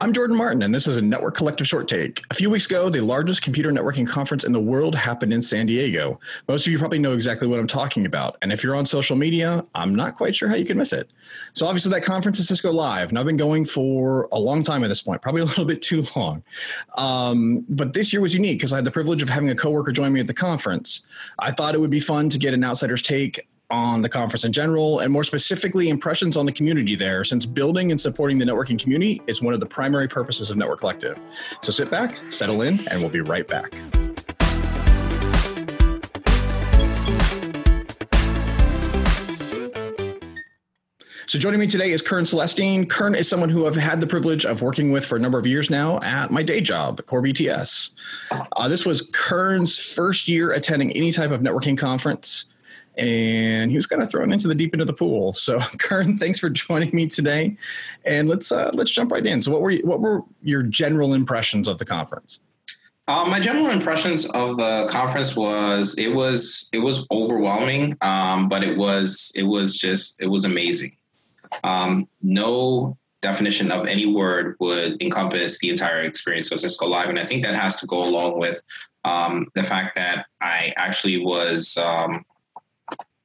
I'm Jordan Martin, and this is a Network Collective short take. A few weeks ago, the largest computer networking conference in the world happened in San Diego. Most of you probably know exactly what I'm talking about. And if you're on social media, I'm not quite sure how you can miss it. So, obviously, that conference is Cisco Live, and I've been going for a long time at this point, probably a little bit too long. Um, but this year was unique because I had the privilege of having a coworker join me at the conference. I thought it would be fun to get an outsider's take on the conference in general, and more specifically, impressions on the community there, since building and supporting the networking community is one of the primary purposes of Network Collective. So sit back, settle in, and we'll be right back. So joining me today is Kern Celestine. Kern is someone who I've had the privilege of working with for a number of years now at my day job, Core BTS. Uh, this was Kern's first year attending any type of networking conference and he was kind of thrown into the deep end of the pool. So, Kern, thanks for joining me today, and let's uh, let's jump right in. So, what were you, what were your general impressions of the conference? Um, my general impressions of the conference was it was it was overwhelming, um, but it was it was just it was amazing. Um, no definition of any word would encompass the entire experience of Cisco Live, and I think that has to go along with um, the fact that I actually was um,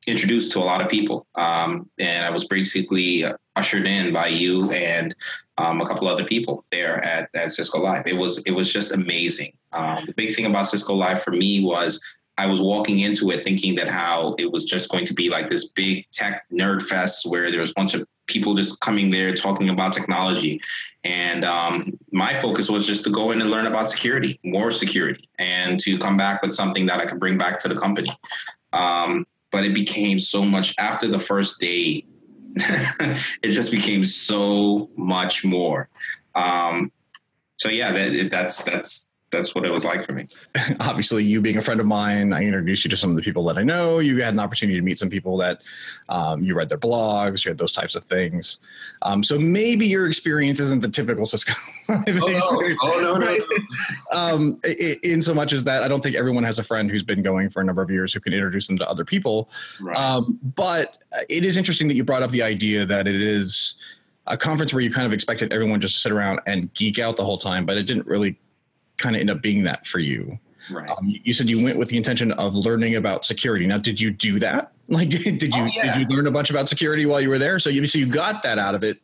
introduced to a lot of people. Um, and I was basically ushered in by you and um, a couple other people there at, at Cisco Live. It was it was just amazing. Um, the big thing about Cisco Live for me was I was walking into it thinking that how it was just going to be like this big tech nerd fest where there was a bunch of people just coming there talking about technology. And um, my focus was just to go in and learn about security, more security, and to come back with something that I could bring back to the company. Um, but it became so much after the first day. it just became so much more. Um, so yeah, that, that's that's that's what it was like for me. Obviously, you being a friend of mine, I introduced you to some of the people that I know. You had an opportunity to meet some people that um, you read their blogs, you had those types of things. Um, so maybe your experience isn't the typical Cisco oh, no. Oh, no, no, um, in so much as that, I don't think everyone has a friend who's been going for a number of years who can introduce them to other people. Right. Um, but it is interesting that you brought up the idea that it is a conference where you kind of expected everyone just to sit around and geek out the whole time, but it didn't really kind of end up being that for you. Right. Um, you said you went with the intention of learning about security. Now, did you do that? Like, did, did you oh, yeah. did you learn a bunch about security while you were there? So you so you got that out of it,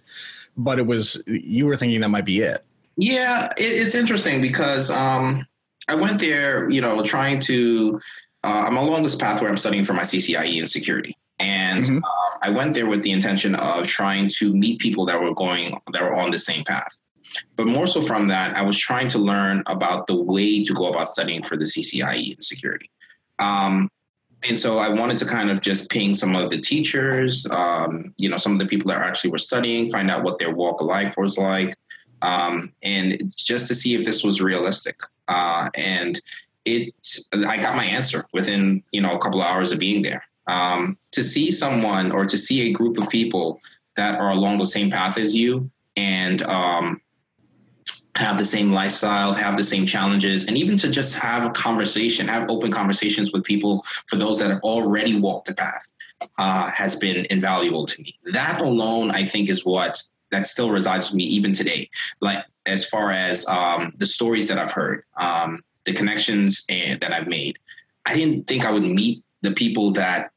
but it was you were thinking that might be it. Yeah, it, it's interesting because um, I went there, you know, trying to. Uh, I'm along this path where I'm studying for my CCIE in security, and mm-hmm. uh, I went there with the intention of trying to meet people that were going that were on the same path. But more so from that, I was trying to learn about the way to go about studying for the CCIE in security. Um, and so I wanted to kind of just ping some of the teachers, um, you know, some of the people that actually were studying, find out what their walk of life was like, um, and just to see if this was realistic. Uh, and it, I got my answer within, you know, a couple of hours of being there. Um, to see someone or to see a group of people that are along the same path as you and um, have the same lifestyles, have the same challenges, and even to just have a conversation, have open conversations with people for those that have already walked the path uh, has been invaluable to me. That alone, I think, is what that still resides with me even today. Like as far as um, the stories that I've heard, um, the connections and, that I've made. I didn't think I would meet the people that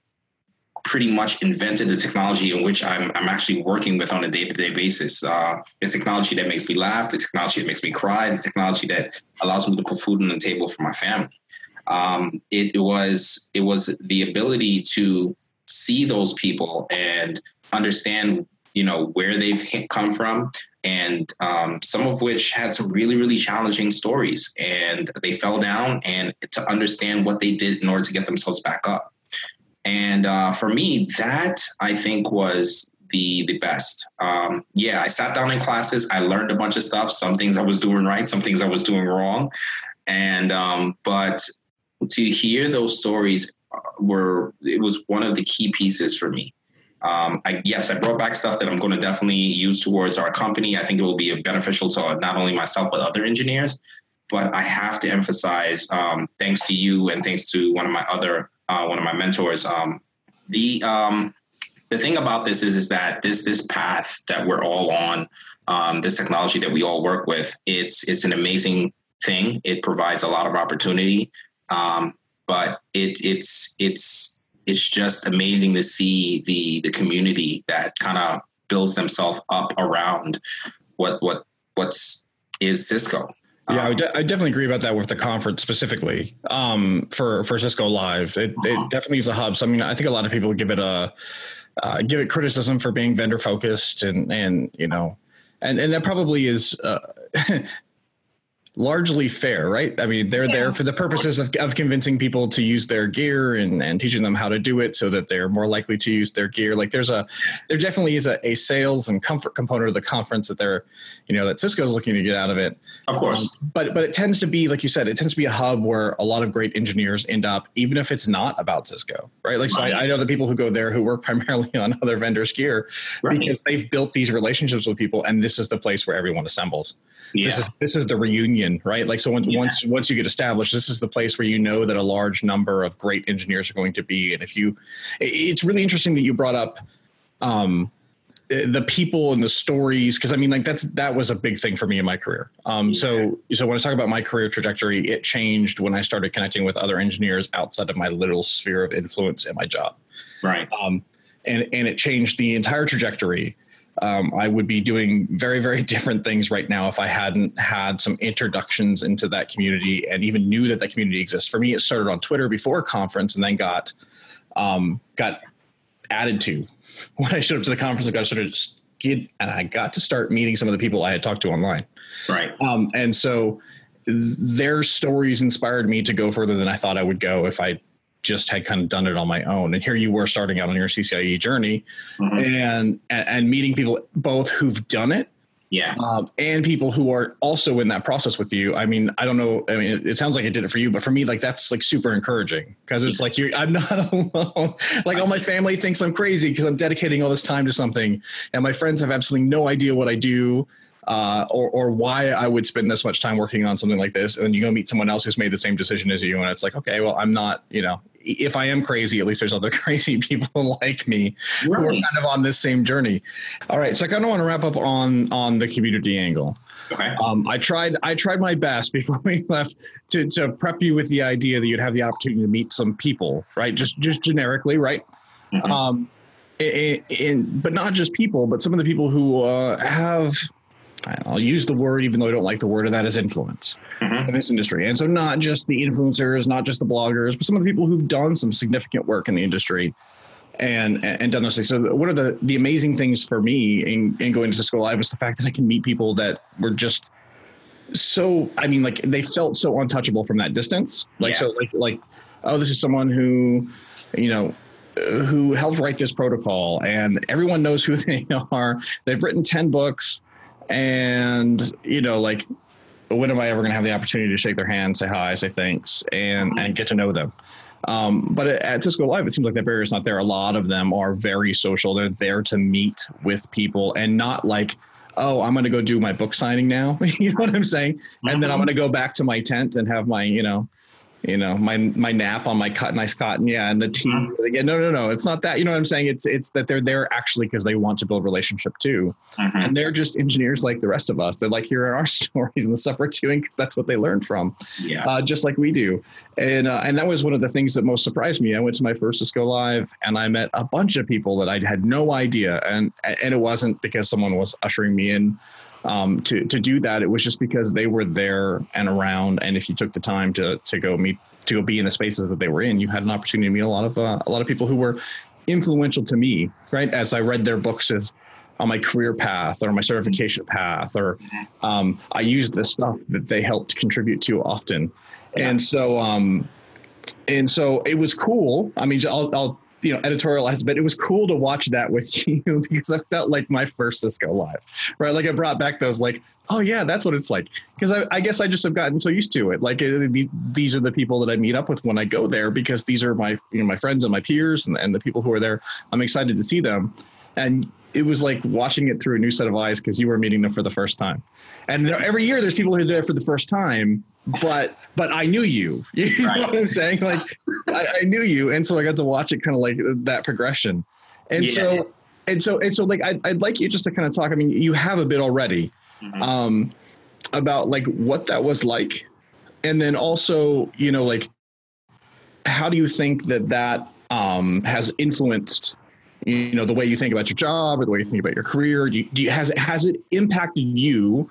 pretty much invented the technology in which I'm, I'm actually working with on a day-to-day basis. Uh, it's technology that makes me laugh, the technology that makes me cry, the technology that allows me to put food on the table for my family. Um, it, was it was the ability to see those people and understand you know where they've come from and um, some of which had some really really challenging stories and they fell down and to understand what they did in order to get themselves back up and uh, for me, that I think was the the best. Um, yeah, I sat down in classes. I learned a bunch of stuff. Some things I was doing right, some things I was doing wrong. And um, but to hear those stories uh, were it was one of the key pieces for me. Um, I, yes, I brought back stuff that I'm going to definitely use towards our company. I think it will be beneficial to not only myself but other engineers. But I have to emphasize, um, thanks to you and thanks to one of my other uh, one of my mentors. Um, the um, the thing about this is is that this this path that we're all on um, this technology that we all work with, it's it's an amazing thing. It provides a lot of opportunity, um, but it, it's it's it's just amazing to see the the community that kind of builds themselves up around what what what's is Cisco. Yeah, I, de- I, definitely agree about that with the conference specifically um, for for Cisco Live. It, uh-huh. it, definitely is a hub. So I mean, I think a lot of people give it a uh, give it criticism for being vendor focused and and you know, and and that probably is uh, largely fair, right? I mean, they're yeah. there for the purposes of, of convincing people to use their gear and, and teaching them how to do it so that they're more likely to use their gear. Like there's a, there definitely is a, a sales and comfort component of the conference that they're, you know, that Cisco's looking to get out of it. Of course. Um, but, but it tends to be, like you said, it tends to be a hub where a lot of great engineers end up, even if it's not about Cisco, right? Like, so I, I know the people who go there who work primarily on other vendors' gear right. because they've built these relationships with people and this is the place where everyone assembles. Yeah. This is, this is the reunion, right? Like, so when, yeah. once once you get established, this is the place where you know that a large number of great engineers are going to be. And if you, it's really interesting that you brought up um, the people and the stories because I mean, like that's that was a big thing for me in my career. Um, yeah. So so when I talk about my career trajectory, it changed when I started connecting with other engineers outside of my little sphere of influence in my job. Right. Um, and and it changed the entire trajectory um, I would be doing very, very different things right now if I hadn't had some introductions into that community and even knew that that community exists. For me, it started on Twitter before a conference and then got um, got added to when I showed up to the conference. I got started get and I got to start meeting some of the people I had talked to online. Right. Um, and so their stories inspired me to go further than I thought I would go if I just had kind of done it on my own. And here you were starting out on your CCIE journey mm-hmm. and, and meeting people both who've done it. Yeah. Um, and people who are also in that process with you. I mean, I don't know. I mean, it, it sounds like it did it for you, but for me, like that's like super encouraging because it's like you're, I'm not alone. like all my family thinks I'm crazy because I'm dedicating all this time to something and my friends have absolutely no idea what I do uh, or, or why I would spend this much time working on something like this. And then you go meet someone else who's made the same decision as you. And it's like, okay, well, I'm not, you know, if I am crazy, at least there's other crazy people like me right. who are kind of on this same journey. All right. So I kind of want to wrap up on, on the community angle. Okay. Um, I tried. I tried my best before we left to, to prep you with the idea that you'd have the opportunity to meet some people, right? Just just generically, right? Mm-hmm. Um, in, in, but not just people, but some of the people who uh, have I'll use the word, even though I don't like the word of that, as influence mm-hmm. in this industry. And so, not just the influencers, not just the bloggers, but some of the people who've done some significant work in the industry and and done those things. So, one of the the amazing things for me in, in going to Cisco Live was the fact that I can meet people that were just so. I mean, like they felt so untouchable from that distance. Like yeah. so, like like oh, this is someone who, you know, who helped write this protocol and everyone knows who they are. They've written 10 books and you know like when am i ever going to have the opportunity to shake their hand say hi say thanks and and get to know them um, but at Cisco Live, it seems like that barrier is not there. A lot of them are very social. They're there to meet with people and not like, oh, I'm going to go do my book signing now. you know what I'm saying? And then I'm going to go back to my tent and have my, you know, you know my my nap on my cut nice cotton. Yeah and the tea. Mm-hmm. again no no no it's not that you know what i'm saying? It's it's that they're there actually because they want to build relationship too. Mm-hmm. and they're just engineers like the rest of us. They're like hearing our stories and the stuff we're doing because that's what they learned from. Yeah. Uh, just like we do. And uh, and that was one of the things that most surprised me. I went to my first cisco live and i met a bunch of people that i had no idea. And and it wasn't because someone was ushering me in um, to to do that. It was just because they were there and around, and if you took the time to to go meet to go be in the spaces that they were in, you had an opportunity to meet a lot of uh, a lot of people who were influential to me. Right as I read their books as on my career path or my certification path, or um, I used the stuff that they helped contribute to often, yeah. and so um, and so it was cool. I mean, I'll, I'll you know editorialized but it was cool to watch that with you because i felt like my first cisco live right? Like it brought back those like oh yeah that's what it's like. Because I, I, guess i just have gotten so used to it. Like it, these are the people that i meet up with when i go there because these are my you know my friends and my peers and, and the people who are there. I'm excited to see them. And it was like watching it through a new set of eyes because you were meeting them for the first time and every year there's people who are there for the first time but but I knew you. You right. know what I'm saying? Like I, I, knew you, and so I got to watch it kind of like that progression. And yeah. so and so and so like I'd, I'd like you just to kind of talk. I mean, you have a bit already mm-hmm. um, about like what that was like, and then also you know like how do you think that that um, has influenced you know the way you think about your job or the way you think about your career do you, do you has it has it impacted you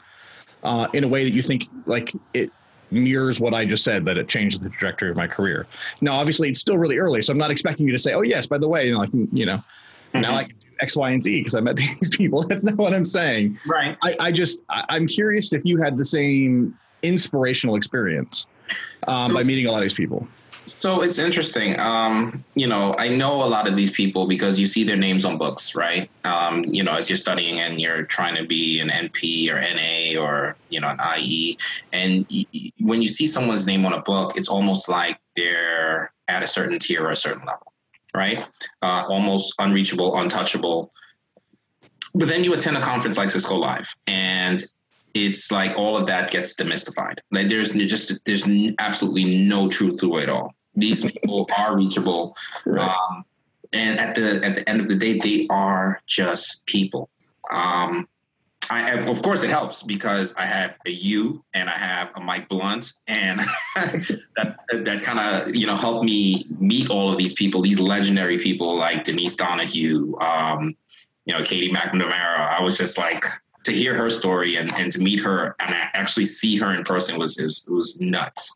uh, in a way that you think like it mirrors what I just said that it changed the trajectory of my career. Now, obviously, it's still really early, so I'm not expecting you to say, "Oh, yes, by the way, you know, I can, you know, mm-hmm. now I can do X, Y, and Z because I met these people." That's not what I'm saying. Right. I, I just I, am curious if you had the same inspirational experience um, by meeting a lot of these people. So it's interesting. Um, you know, I know a lot of these people because you see their names on books, right? Um, you know, as you're studying and you're trying to be an NP or NA or, you know, an IE. And y- when you see someone's name on a book, it's almost like they're at a certain tier or a certain level, right? Uh, almost unreachable, untouchable. But then you attend a conference like Cisco Live and it's like all of that gets demystified. Like there's just there's absolutely no truth to it at all. These people are reachable, right. um, and at the at the end of the day, they are just people. Um, I have, of course, it helps because I have a you and I have a Mike Blunt, and that that kind of you know helped me meet all of these people, these legendary people like Denise Donohue, um, you know, Katie McNamara. I was just like, to hear her story and, and to meet her and actually see her in person was was, was nuts.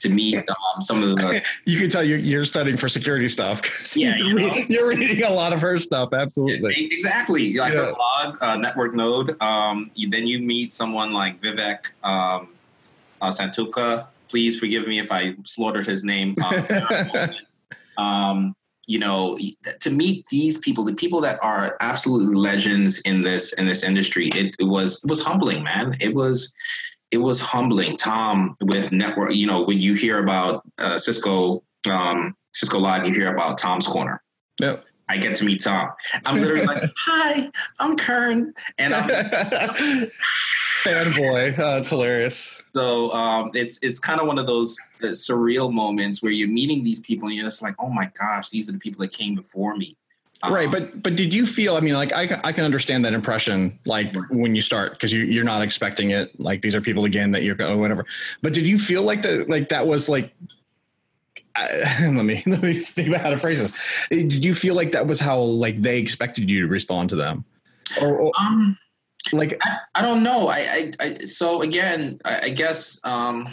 To meet um, some of the you can tell you're, you're studying for security stuff. Yeah, you're, you reading, you're, reading a lot of her stuff. Absolutely, exactly. Like yeah. her blog, uh, Network Node. Um, you, then you meet someone like Vivek um, uh, Santuka. Please forgive me if I slaughtered his name. Um, um you know to meet these people the people that are absolutely legends in this in this industry it, it was it was humbling man. It was it was humbling. Tom with network you know when you hear about uh, cisco um, cisco live you hear about tom's corner. Yep. I get to meet Tom. I'm literally like, "Hi, I'm Kern," and I'm fanboy. Oh, that's hilarious. So um, it's it's kind of one of those surreal moments where you're meeting these people and you're just like, oh my gosh, these are the people that came before me. Um, right, but but did you feel? I mean, like I I can understand that impression, like when you start because you you're not expecting it. Like these are people again that you're going oh, whatever. But did you feel like that? Like that was like. Uh, let me let me think about how to phrase this. Did you feel like that was how like they expected you to respond to them, or, or um, like I, I, don't know. I, I, I so again I, I guess um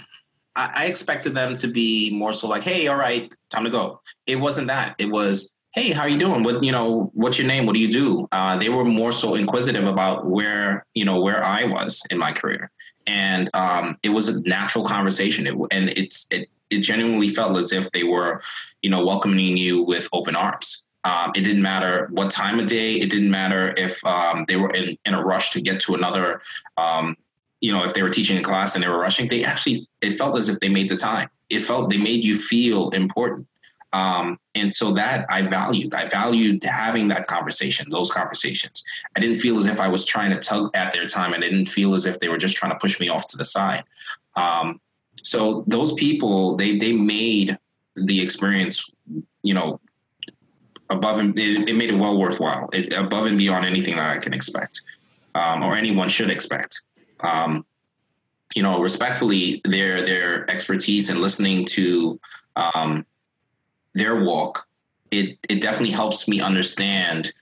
I, expected them to be more so like hey all right time to go. It wasn't that. It was hey how are you doing? What you know what's your name? What do you do? Uh, they were more so inquisitive about where you know where i was in my career. And um, it was a natural conversation. It, and it's it, it genuinely felt as if they were you know welcoming you with open arms um, it didn't matter what time of day. It didn't matter if um, they were in, in a rush to get to another, um, you know, if they were teaching a class and they were rushing. They actually, it felt as if they made the time. It felt they made you feel important. Um, and so that I valued. I valued having that conversation, those conversations. I didn't feel as if I was trying to tug at their time. And I didn't feel as if they were just trying to push me off to the side. Um, so those people, they they made the experience, you know, above and it, it made it well worthwhile. It, above and beyond anything that I can expect, um, or anyone should expect. Um, you know, respectfully, their their expertise and listening to um, their walk, it it definitely helps me understand,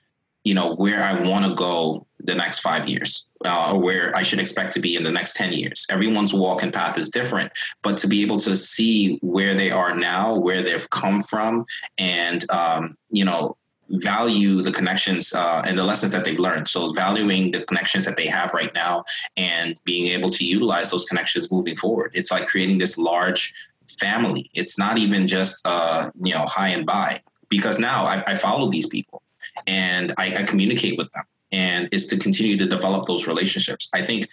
you know, where I want to go the next five years uh, where I should expect to be in the next 10 years. Everyone's walk and path is different, but to be able to see where they are now, where they've come from, and, um, you know, value the connections uh, and the lessons that they've learned. So valuing the connections that they have right now and being able to utilize those connections moving forward. It's like creating this large family. It's not even just, uh, you know, high and by because now I, I follow these people and I, I communicate with them and is to continue to develop those relationships. I think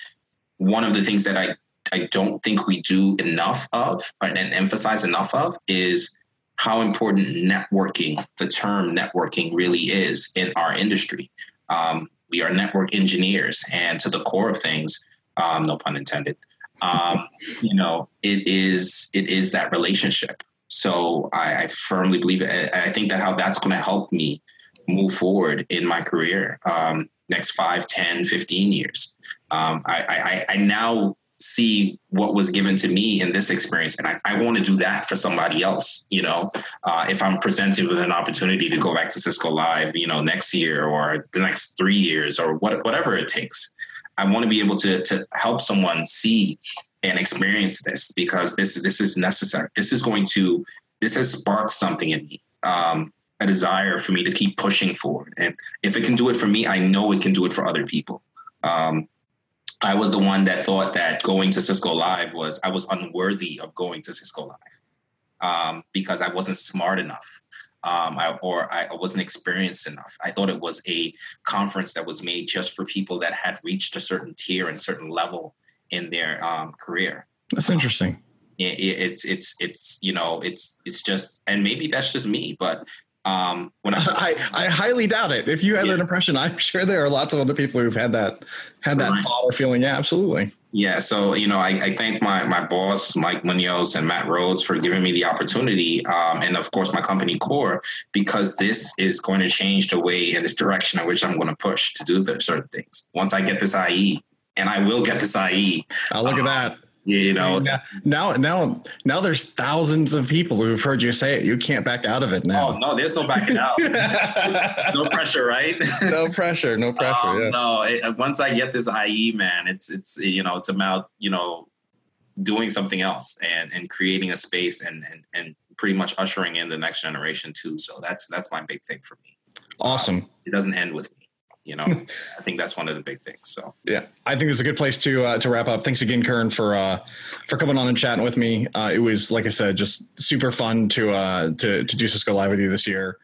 one of the things that I I don't think we do enough of and emphasize enough of is how important networking, the term networking, really is in our industry. Um, we are network engineers, and to the core of things, um, no pun intended. Um, you know, it is it is that relationship. So I, I firmly believe it. I think that how that's going to help me move forward in my career um, next 5 10 15 years. Um, I, I, I now see what was given to me in this experience and i, I want to do that for somebody else you know? Uh, if i'm presented with an opportunity to go back to cisco live you know next year or the next three years or what, whatever it takes i want to be able to, to help someone see and experience this because this this is necessary. This is going to this has sparked something in me. Um, a desire for me to keep pushing forward and if it can do it for me i know it can do it for other people um, I was the one that thought that going to Cisco Live was I was unworthy of going to Cisco Live um, because I wasn't smart enough. Um, I, or I wasn't experienced enough. I thought it was a conference that was made just for people that had reached a certain tier and certain level in their um, career. That's interesting. It, it, it's it's it's you know it's it's just and maybe that's just me, but um, when I, I, I, highly doubt it. If you had yeah. that impression, I'm sure there are lots of other people who've had that had that right. thought or feeling. Yeah, absolutely. Yeah. So you know, I, I, thank my my boss Mike Munoz and Matt Rhodes for giving me the opportunity, um, and of course my company Core, because this is going to change the way and this direction in which I'm going to push to do certain things. Once I get this IE, and I will get this IE. I'll look um, at that you know now now now there's thousands of people who've heard you say it. You can't back out of it now. Oh no there's no backing out. No pressure right? No pressure no pressure um, yeah. no it, once i get this ie man it's it's you know it's about you know doing something else and and creating a space and and and pretty much ushering in the next generation too. So that's that's my big thing for me. Awesome. Um, it doesn't end with me you know? I think that's one of the big things so. Yeah i think it's a good place to uh, to wrap up. Thanks again kern for uh for coming on and chatting with me. Uh it was like i said just super fun to uh to to do cisco live with you this year